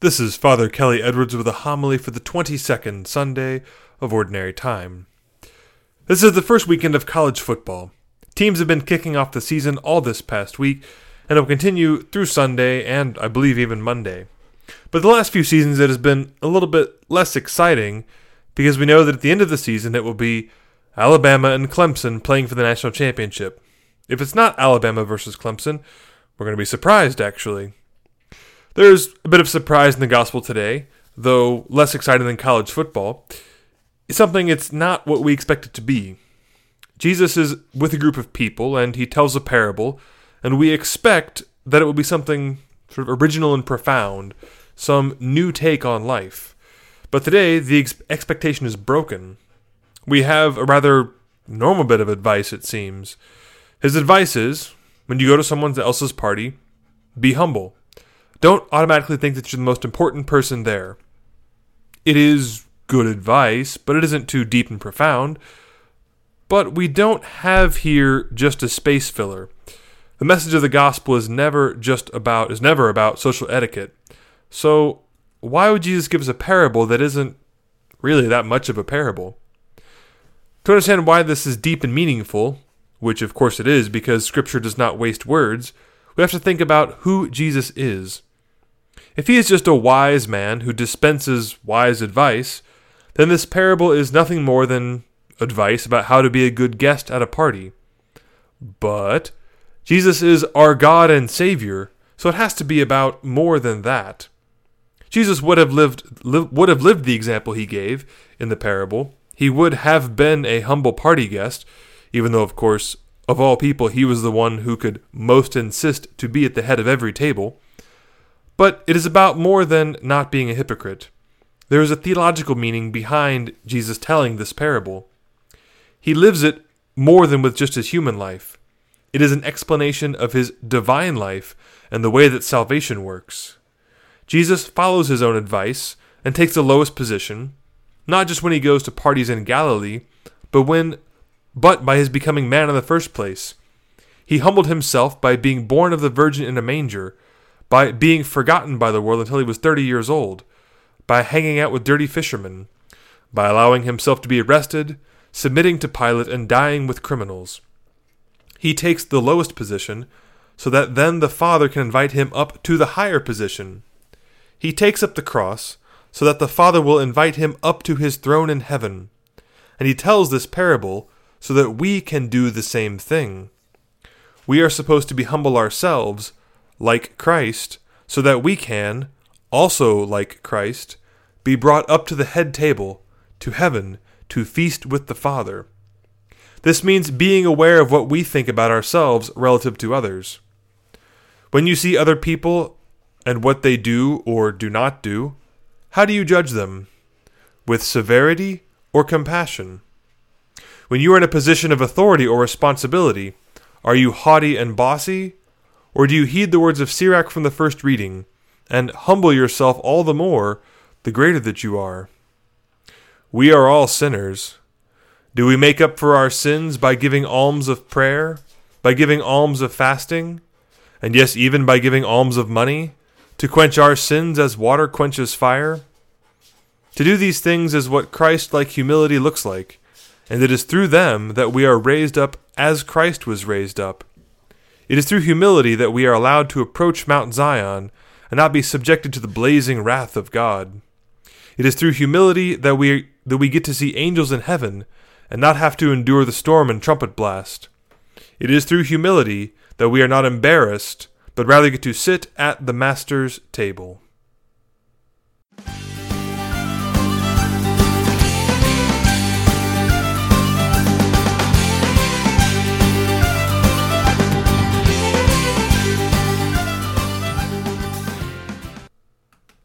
This is Father Kelly Edwards with a homily for the 22nd Sunday of Ordinary Time. This is the first weekend of college football. Teams have been kicking off the season all this past week and will continue through Sunday and I believe even Monday. But the last few seasons it has been a little bit less exciting because we know that at the end of the season it will be Alabama and Clemson playing for the national championship. If it's not Alabama versus Clemson, we're going to be surprised actually. There's a bit of surprise in the gospel today, though less exciting than college football. It's something it's not what we expect it to be. Jesus is with a group of people and he tells a parable, and we expect that it will be something sort of original and profound, some new take on life. But today, the ex- expectation is broken. We have a rather normal bit of advice, it seems. His advice is when you go to someone else's party, be humble. Don't automatically think that you're the most important person there. It is good advice, but it isn't too deep and profound. But we don't have here just a space filler. The message of the gospel is never just about is never about social etiquette. So why would Jesus give us a parable that isn't really that much of a parable? To understand why this is deep and meaningful, which of course it is because scripture does not waste words, we have to think about who Jesus is. If he is just a wise man who dispenses wise advice, then this parable is nothing more than advice about how to be a good guest at a party. But Jesus is our God and Savior, so it has to be about more than that. Jesus would have lived li- would have lived the example he gave in the parable. He would have been a humble party guest, even though of course of all people he was the one who could most insist to be at the head of every table. But it is about more than not being a hypocrite. There is a theological meaning behind Jesus telling this parable. He lives it more than with just his human life. It is an explanation of his divine life and the way that salvation works. Jesus follows his own advice and takes the lowest position, not just when he goes to parties in Galilee, but when but by his becoming man in the first place. He humbled himself by being born of the virgin in a manger, by being forgotten by the world until he was 30 years old, by hanging out with dirty fishermen, by allowing himself to be arrested, submitting to Pilate, and dying with criminals. He takes the lowest position so that then the Father can invite him up to the higher position. He takes up the cross so that the Father will invite him up to his throne in heaven. And he tells this parable so that we can do the same thing. We are supposed to be humble ourselves, like Christ, so that we can, also like Christ, be brought up to the head table, to heaven, to feast with the Father. This means being aware of what we think about ourselves relative to others. When you see other people and what they do or do not do, how do you judge them? With severity or compassion? When you are in a position of authority or responsibility, are you haughty and bossy? Or do you heed the words of Sirach from the first reading, and humble yourself all the more the greater that you are? We are all sinners. Do we make up for our sins by giving alms of prayer, by giving alms of fasting, and yes, even by giving alms of money, to quench our sins as water quenches fire? To do these things is what Christ like humility looks like, and it is through them that we are raised up as Christ was raised up. It is through humility that we are allowed to approach Mount Zion and not be subjected to the blazing wrath of God. It is through humility that we that we get to see angels in heaven and not have to endure the storm and trumpet blast. It is through humility that we are not embarrassed, but rather get to sit at the Master's table.